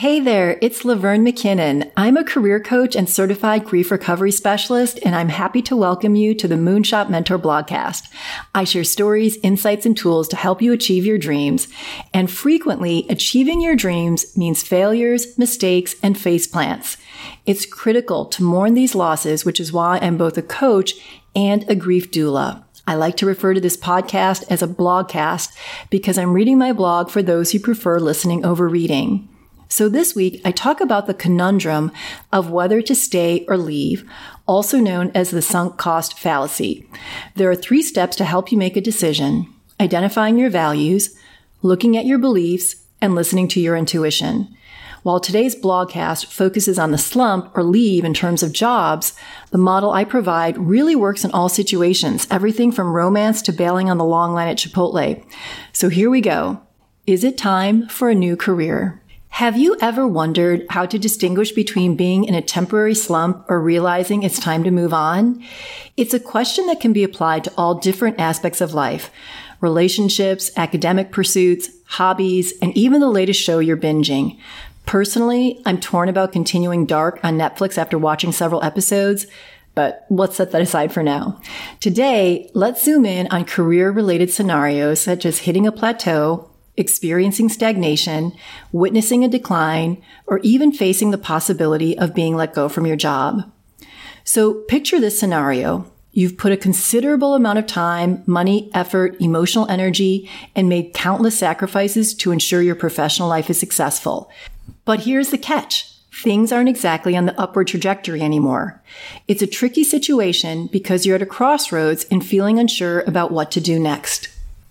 Hey there, it's Laverne McKinnon. I'm a career coach and certified grief recovery specialist, and I'm happy to welcome you to the Moonshot Mentor blogcast. I share stories, insights, and tools to help you achieve your dreams. And frequently, achieving your dreams means failures, mistakes, and face plants. It's critical to mourn these losses, which is why I'm both a coach and a grief doula. I like to refer to this podcast as a blogcast because I'm reading my blog for those who prefer listening over reading. So this week, I talk about the conundrum of whether to stay or leave, also known as the sunk cost fallacy. There are three steps to help you make a decision identifying your values, looking at your beliefs, and listening to your intuition. While today's blogcast focuses on the slump or leave in terms of jobs, the model I provide really works in all situations, everything from romance to bailing on the long line at Chipotle. So here we go. Is it time for a new career? Have you ever wondered how to distinguish between being in a temporary slump or realizing it's time to move on? It's a question that can be applied to all different aspects of life relationships, academic pursuits, hobbies, and even the latest show you're binging. Personally, I'm torn about continuing Dark on Netflix after watching several episodes, but let's set that aside for now. Today, let's zoom in on career related scenarios such as hitting a plateau, experiencing stagnation, witnessing a decline, or even facing the possibility of being let go from your job. So picture this scenario. You've put a considerable amount of time, money, effort, emotional energy, and made countless sacrifices to ensure your professional life is successful. But here's the catch. Things aren't exactly on the upward trajectory anymore. It's a tricky situation because you're at a crossroads and feeling unsure about what to do next.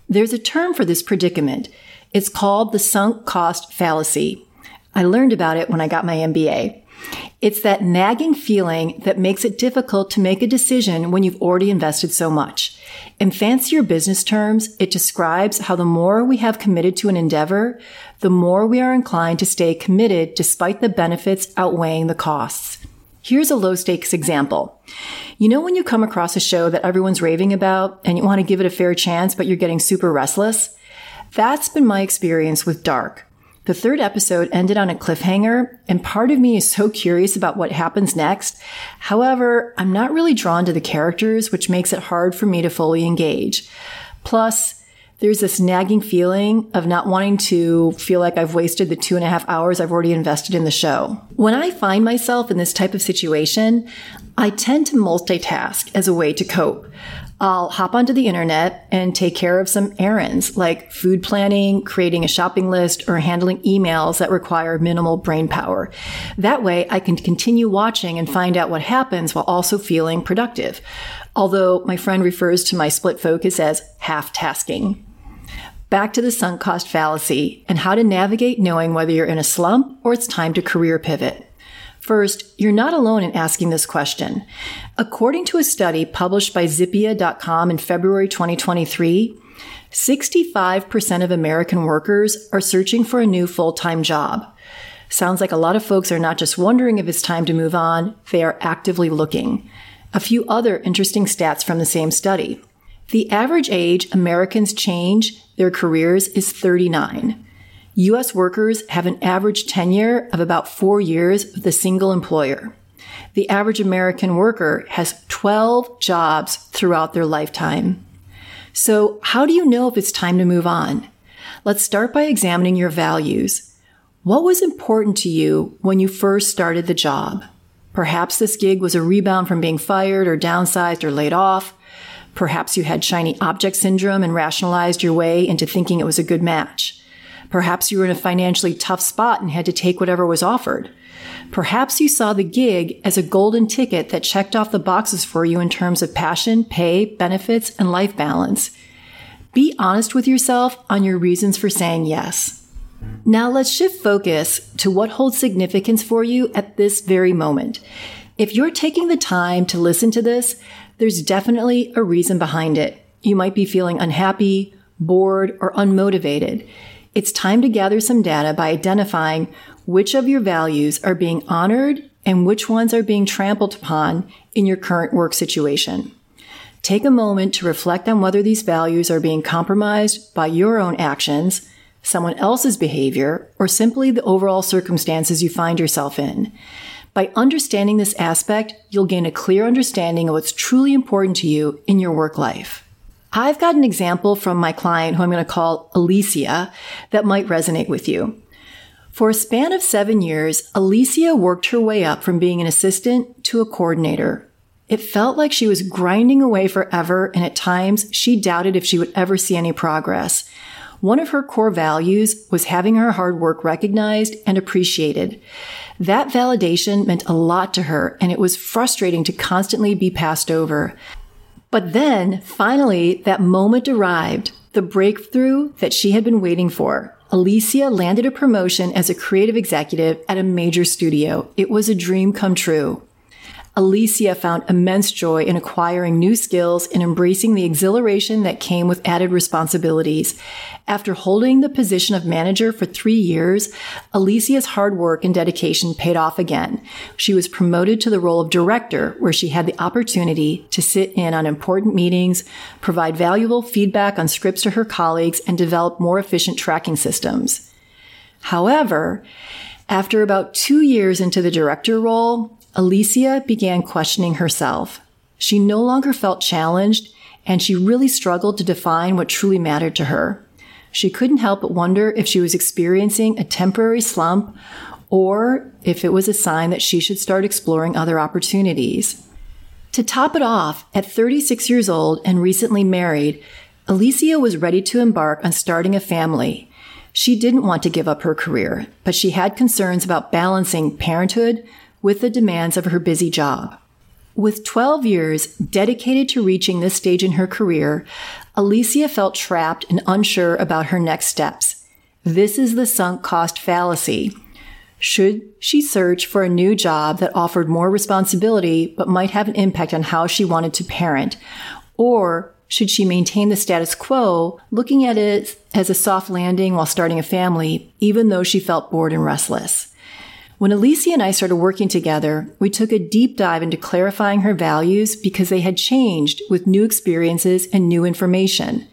There's a term for this predicament. It's called the sunk cost fallacy. I learned about it when I got my MBA. It's that nagging feeling that makes it difficult to make a decision when you've already invested so much. In fancier business terms, it describes how the more we have committed to an endeavor, the more we are inclined to stay committed despite the benefits outweighing the costs. Here's a low stakes example. You know when you come across a show that everyone's raving about and you want to give it a fair chance, but you're getting super restless? That's been my experience with Dark. The third episode ended on a cliffhanger, and part of me is so curious about what happens next. However, I'm not really drawn to the characters, which makes it hard for me to fully engage. Plus, there's this nagging feeling of not wanting to feel like I've wasted the two and a half hours I've already invested in the show. When I find myself in this type of situation, I tend to multitask as a way to cope. I'll hop onto the internet and take care of some errands like food planning, creating a shopping list, or handling emails that require minimal brain power. That way I can continue watching and find out what happens while also feeling productive. Although my friend refers to my split focus as half tasking. Back to the sunk cost fallacy and how to navigate knowing whether you're in a slump or it's time to career pivot. First, you're not alone in asking this question. According to a study published by Zippia.com in February 2023, 65% of American workers are searching for a new full-time job. Sounds like a lot of folks are not just wondering if it's time to move on, they are actively looking. A few other interesting stats from the same study. The average age Americans change their careers is 39. U.S. workers have an average tenure of about four years with a single employer. The average American worker has 12 jobs throughout their lifetime. So how do you know if it's time to move on? Let's start by examining your values. What was important to you when you first started the job? Perhaps this gig was a rebound from being fired or downsized or laid off. Perhaps you had shiny object syndrome and rationalized your way into thinking it was a good match. Perhaps you were in a financially tough spot and had to take whatever was offered. Perhaps you saw the gig as a golden ticket that checked off the boxes for you in terms of passion, pay, benefits, and life balance. Be honest with yourself on your reasons for saying yes. Now let's shift focus to what holds significance for you at this very moment. If you're taking the time to listen to this, there's definitely a reason behind it. You might be feeling unhappy, bored, or unmotivated. It's time to gather some data by identifying which of your values are being honored and which ones are being trampled upon in your current work situation. Take a moment to reflect on whether these values are being compromised by your own actions, someone else's behavior, or simply the overall circumstances you find yourself in. By understanding this aspect, you'll gain a clear understanding of what's truly important to you in your work life. I've got an example from my client who I'm going to call Alicia that might resonate with you. For a span of seven years, Alicia worked her way up from being an assistant to a coordinator. It felt like she was grinding away forever, and at times she doubted if she would ever see any progress. One of her core values was having her hard work recognized and appreciated. That validation meant a lot to her, and it was frustrating to constantly be passed over. But then, finally, that moment arrived, the breakthrough that she had been waiting for. Alicia landed a promotion as a creative executive at a major studio. It was a dream come true. Alicia found immense joy in acquiring new skills and embracing the exhilaration that came with added responsibilities. After holding the position of manager for three years, Alicia's hard work and dedication paid off again. She was promoted to the role of director, where she had the opportunity to sit in on important meetings, provide valuable feedback on scripts to her colleagues, and develop more efficient tracking systems. However, after about two years into the director role, Alicia began questioning herself. She no longer felt challenged and she really struggled to define what truly mattered to her. She couldn't help but wonder if she was experiencing a temporary slump or if it was a sign that she should start exploring other opportunities. To top it off, at 36 years old and recently married, Alicia was ready to embark on starting a family. She didn't want to give up her career, but she had concerns about balancing parenthood with the demands of her busy job. With 12 years dedicated to reaching this stage in her career, Alicia felt trapped and unsure about her next steps. This is the sunk cost fallacy. Should she search for a new job that offered more responsibility but might have an impact on how she wanted to parent? Or should she maintain the status quo, looking at it as a soft landing while starting a family, even though she felt bored and restless? When Alicia and I started working together, we took a deep dive into clarifying her values because they had changed with new experiences and new information.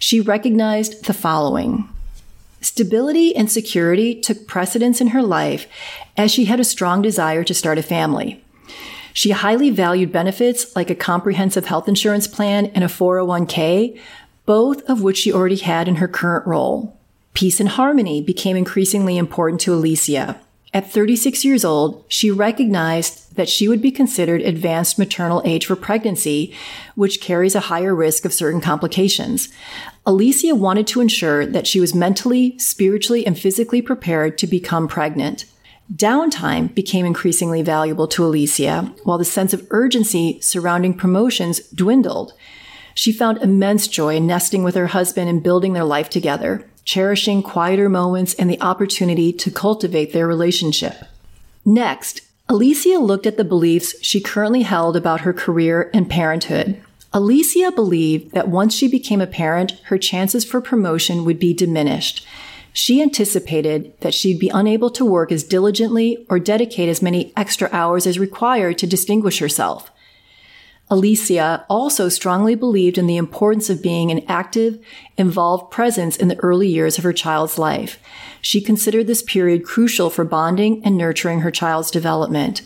She recognized the following. Stability and security took precedence in her life as she had a strong desire to start a family. She highly valued benefits like a comprehensive health insurance plan and a 401k, both of which she already had in her current role. Peace and harmony became increasingly important to Alicia. At 36 years old, she recognized that she would be considered advanced maternal age for pregnancy, which carries a higher risk of certain complications. Alicia wanted to ensure that she was mentally, spiritually, and physically prepared to become pregnant. Downtime became increasingly valuable to Alicia, while the sense of urgency surrounding promotions dwindled. She found immense joy in nesting with her husband and building their life together cherishing quieter moments and the opportunity to cultivate their relationship. Next, Alicia looked at the beliefs she currently held about her career and parenthood. Alicia believed that once she became a parent, her chances for promotion would be diminished. She anticipated that she'd be unable to work as diligently or dedicate as many extra hours as required to distinguish herself. Alicia also strongly believed in the importance of being an active, involved presence in the early years of her child's life. She considered this period crucial for bonding and nurturing her child's development.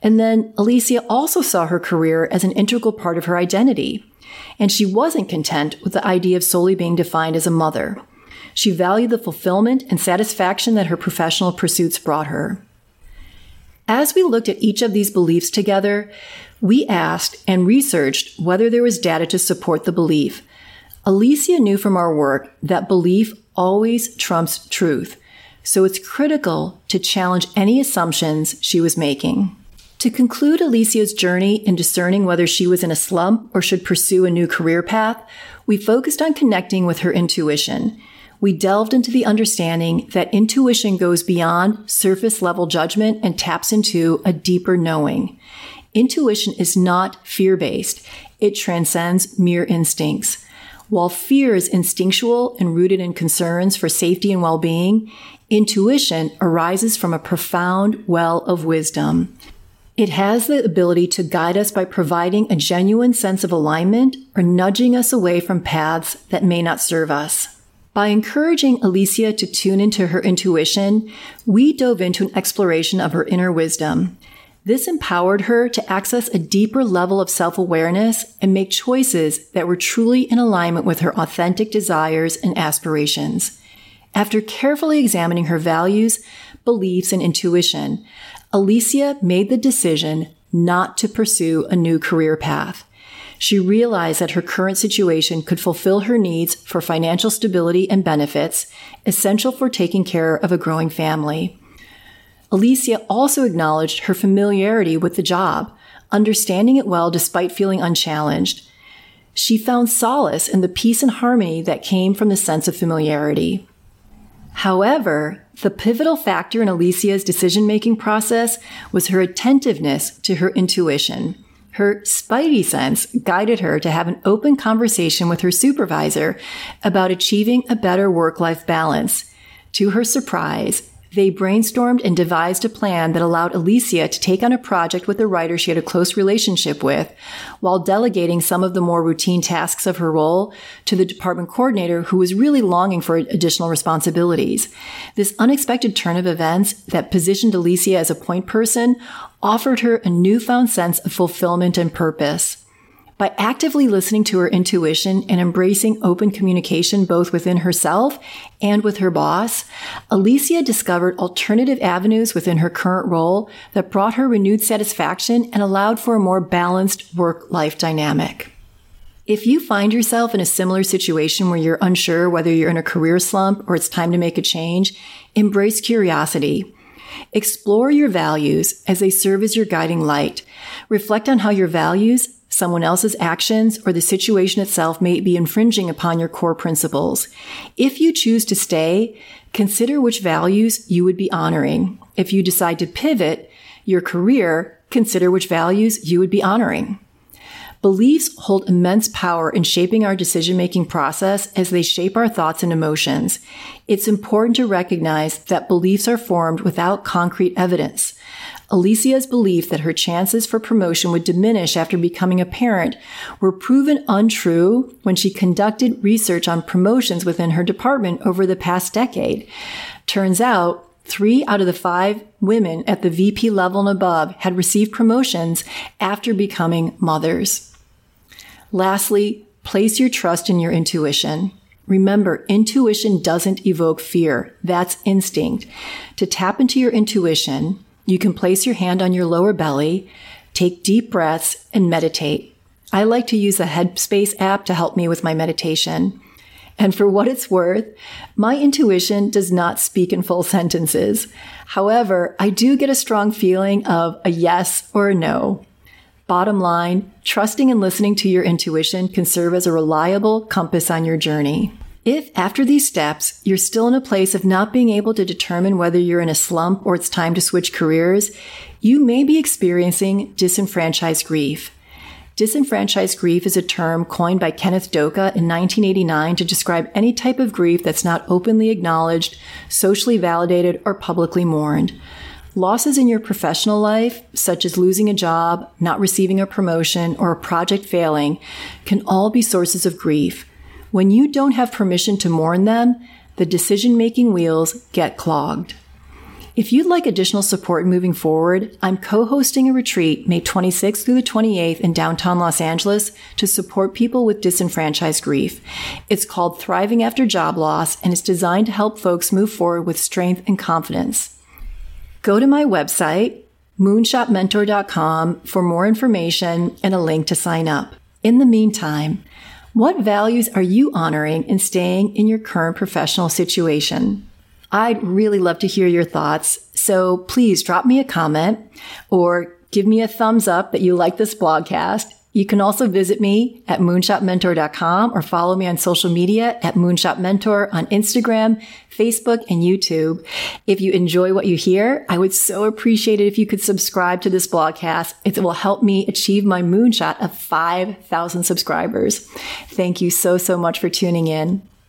And then Alicia also saw her career as an integral part of her identity. And she wasn't content with the idea of solely being defined as a mother. She valued the fulfillment and satisfaction that her professional pursuits brought her. As we looked at each of these beliefs together, we asked and researched whether there was data to support the belief. Alicia knew from our work that belief always trumps truth, so it's critical to challenge any assumptions she was making. To conclude Alicia's journey in discerning whether she was in a slump or should pursue a new career path, we focused on connecting with her intuition. We delved into the understanding that intuition goes beyond surface level judgment and taps into a deeper knowing. Intuition is not fear based. It transcends mere instincts. While fear is instinctual and rooted in concerns for safety and well-being, intuition arises from a profound well of wisdom. It has the ability to guide us by providing a genuine sense of alignment or nudging us away from paths that may not serve us. By encouraging Alicia to tune into her intuition, we dove into an exploration of her inner wisdom. This empowered her to access a deeper level of self-awareness and make choices that were truly in alignment with her authentic desires and aspirations. After carefully examining her values, beliefs, and intuition, Alicia made the decision not to pursue a new career path. She realized that her current situation could fulfill her needs for financial stability and benefits, essential for taking care of a growing family. Alicia also acknowledged her familiarity with the job, understanding it well despite feeling unchallenged. She found solace in the peace and harmony that came from the sense of familiarity. However, the pivotal factor in Alicia's decision making process was her attentiveness to her intuition. Her spidey sense guided her to have an open conversation with her supervisor about achieving a better work life balance. To her surprise, they brainstormed and devised a plan that allowed Alicia to take on a project with a writer she had a close relationship with, while delegating some of the more routine tasks of her role to the department coordinator who was really longing for additional responsibilities. This unexpected turn of events that positioned Alicia as a point person offered her a newfound sense of fulfillment and purpose. By actively listening to her intuition and embracing open communication both within herself and with her boss, Alicia discovered alternative avenues within her current role that brought her renewed satisfaction and allowed for a more balanced work-life dynamic. If you find yourself in a similar situation where you're unsure whether you're in a career slump or it's time to make a change, embrace curiosity. Explore your values as they serve as your guiding light. Reflect on how your values Someone else's actions or the situation itself may be infringing upon your core principles. If you choose to stay, consider which values you would be honoring. If you decide to pivot your career, consider which values you would be honoring. Beliefs hold immense power in shaping our decision making process as they shape our thoughts and emotions. It's important to recognize that beliefs are formed without concrete evidence. Alicia's belief that her chances for promotion would diminish after becoming a parent were proven untrue when she conducted research on promotions within her department over the past decade. Turns out, three out of the five women at the VP level and above had received promotions after becoming mothers. Lastly, place your trust in your intuition. Remember, intuition doesn't evoke fear. That's instinct. To tap into your intuition, you can place your hand on your lower belly, take deep breaths, and meditate. I like to use the Headspace app to help me with my meditation. And for what it's worth, my intuition does not speak in full sentences. However, I do get a strong feeling of a yes or a no. Bottom line, trusting and listening to your intuition can serve as a reliable compass on your journey. If after these steps, you're still in a place of not being able to determine whether you're in a slump or it's time to switch careers, you may be experiencing disenfranchised grief. Disenfranchised grief is a term coined by Kenneth Doka in 1989 to describe any type of grief that's not openly acknowledged, socially validated, or publicly mourned. Losses in your professional life, such as losing a job, not receiving a promotion, or a project failing, can all be sources of grief. When you don't have permission to mourn them, the decision making wheels get clogged. If you'd like additional support moving forward, I'm co-hosting a retreat May 26th through the 28th in downtown Los Angeles to support people with disenfranchised grief. It's called Thriving After Job Loss and it's designed to help folks move forward with strength and confidence. Go to my website, moonshotmentor.com for more information and a link to sign up. In the meantime, what values are you honoring in staying in your current professional situation? I'd really love to hear your thoughts. So please drop me a comment or give me a thumbs up that you like this blogcast you can also visit me at moonshotmentor.com or follow me on social media at moonshotmentor on Instagram, Facebook, and YouTube. If you enjoy what you hear, I would so appreciate it if you could subscribe to this blogcast. It will help me achieve my moonshot of 5,000 subscribers. Thank you so, so much for tuning in.